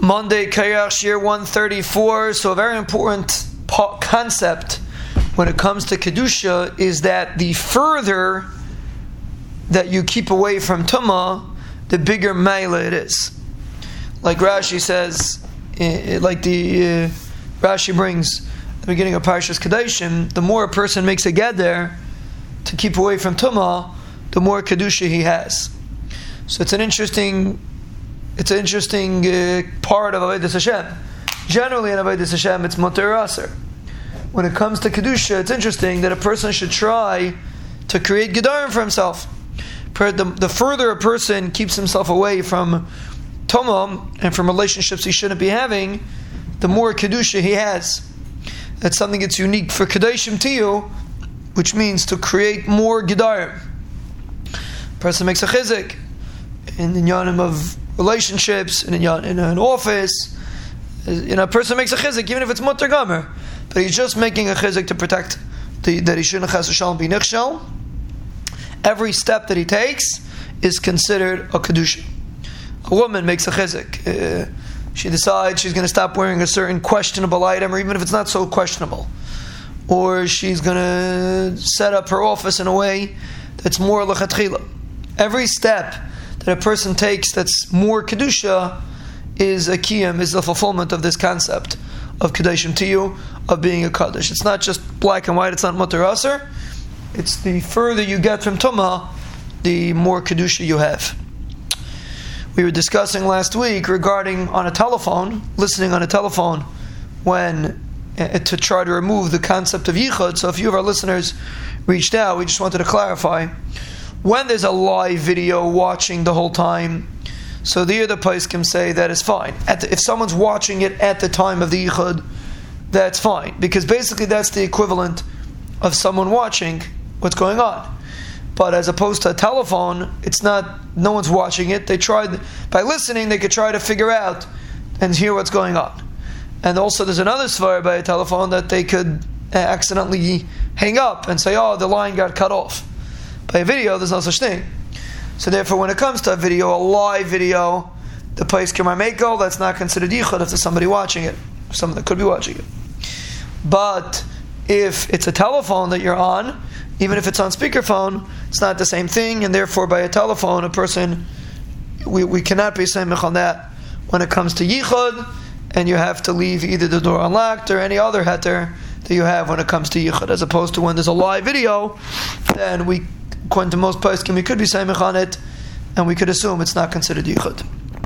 Monday, Kayach Year 134. So, a very important concept when it comes to Kedusha is that the further that you keep away from Tumah, the bigger Maila it is. Like Rashi says, like the uh, Rashi brings at the beginning of Parshas Kedoshim, the more a person makes a geder to keep away from Tumah, the more Kedusha he has. So it's an interesting it's an interesting uh, part of Avodah Hashem. Generally, in Avodah Hashem, it's Moter Aser. When it comes to Kedusha, it's interesting that a person should try to create Gedarim for himself. The, the further a person keeps himself away from Tomam and from relationships he shouldn't be having, the more Kedusha he has. That's something that's unique for Kedoshim Tihyu, which means to create more Gedarim. Person makes a chizik in the yanim of relationships, in, in an office. You know, a person makes a chizik, even if it's mutar gamur, but he's just making a chizik to protect the, that he shouldn't chas shalom be nichshal. Every step that he takes is considered a kedusha. A woman makes a chizik. Uh, she decides she's going to stop wearing a certain questionable item, or even if it's not so questionable, or she's going to set up her office in a way that's more lechatchila. Every step that a person takes that's more kedusha is a kiyum, is the fulfillment of this concept of Kedoshim Tihyu, of being a kaddish. It's not just black and white. It's not mutter aser. It's the further you get from tuma, the more kedusha you have. We were discussing last week regarding on a telephone, listening on a telephone, when uh, to try to remove the concept of yichud. So, a few of our listeners reached out. We just wanted to clarify when there's a live video watching the whole time, so the other place can say that is fine. The, if someone's watching it at the time of the yichud, that's fine because basically that's the equivalent of someone watching what's going on. But as opposed to a telephone, it's not. No one's watching it. They tried by listening. They could try to figure out and hear what's going on. And also, there's another svar by a telephone that they could uh, accidentally hang up and say, "Oh, the line got cut off." By a video, there's no such thing. So therefore, when it comes to a video, a live video, the place Kamar Mako, that's not considered yichud if there's somebody watching it, someone that could be watching it. But if it's a telephone that you're on, even if it's on speakerphone, it's not the same thing, and therefore by a telephone, a person, we, we cannot be saying on that when it comes to yichud, and you have to leave either the door unlocked or any other heter that you have when it comes to yichud, as opposed to when there's a live video, then we according to most poskim, we could be saying on it, and we could assume it's not considered yichud.